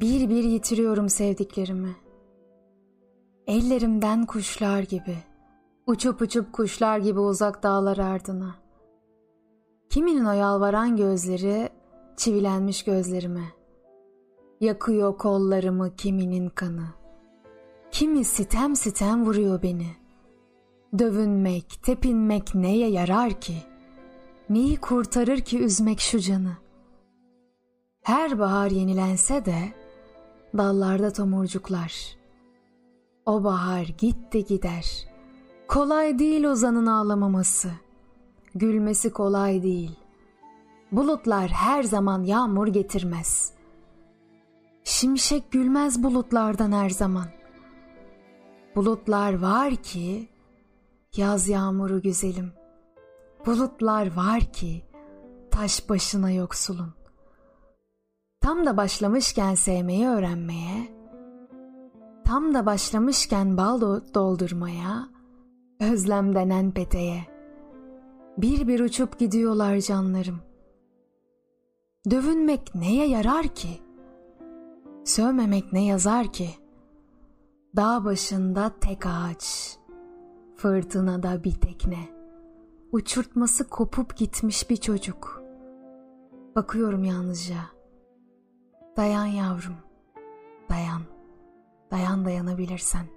Bir bir yitiriyorum sevdiklerimi. Ellerimden kuşlar gibi, uçup uçup kuşlar gibi uzak dağlar ardına. Kiminin o yalvaran gözleri çivilenmiş gözlerime. Yakıyor kollarımı kiminin kanı. Kimi sitem sitem vuruyor beni. Dövünmek, tepinmek neye yarar ki? Neyi kurtarır ki üzmek şu canı? Her bahar yenilense de dallarda tomurcuklar. O bahar gitti gider. Kolay değil ozanın ağlamaması. Gülmesi kolay değil. Bulutlar her zaman yağmur getirmez. Şimşek gülmez bulutlardan her zaman. Bulutlar var ki yaz yağmuru güzelim. Bulutlar var ki taş başına yoksulun. Tam da başlamışken sevmeyi öğrenmeye, tam da başlamışken bal doldurmaya, özlem denen peteğe. Bir bir uçup gidiyorlar canlarım. Dövünmek neye yarar ki? Sövmemek ne yazar ki? Dağ başında tek ağaç, fırtınada bir tekne, uçurtması kopup gitmiş bir çocuk. Bakıyorum yalnızca. Dayan yavrum, dayan, dayan dayanabilirsen.''